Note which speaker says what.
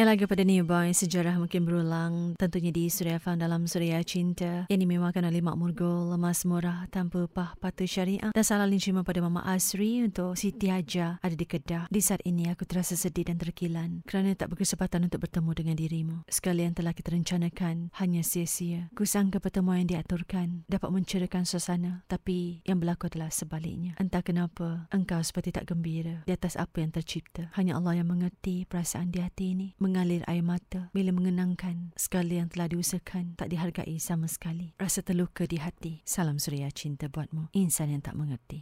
Speaker 1: Eh lagi pada New Boy, sejarah mungkin berulang tentunya di Suria Fan dalam Suria Cinta yang dimewakan oleh Mak Murgul, lemas murah tanpa pah patu syariah dan salah lincima pada Mama Asri untuk Siti Haja ada di Kedah. Di saat ini aku terasa sedih dan terkilan kerana tak berkesempatan untuk bertemu dengan dirimu. Sekali yang telah kita rencanakan hanya sia-sia. Kusangka pertemuan yang diaturkan dapat mencerahkan suasana tapi yang berlaku adalah sebaliknya. Entah kenapa engkau seperti tak gembira di atas apa yang tercipta. Hanya Allah yang mengerti perasaan di hati ini mengalir air mata bila mengenangkan sekali yang telah diusahakan tak dihargai sama sekali. Rasa terluka di hati. Salam suria cinta buatmu, insan yang tak mengerti.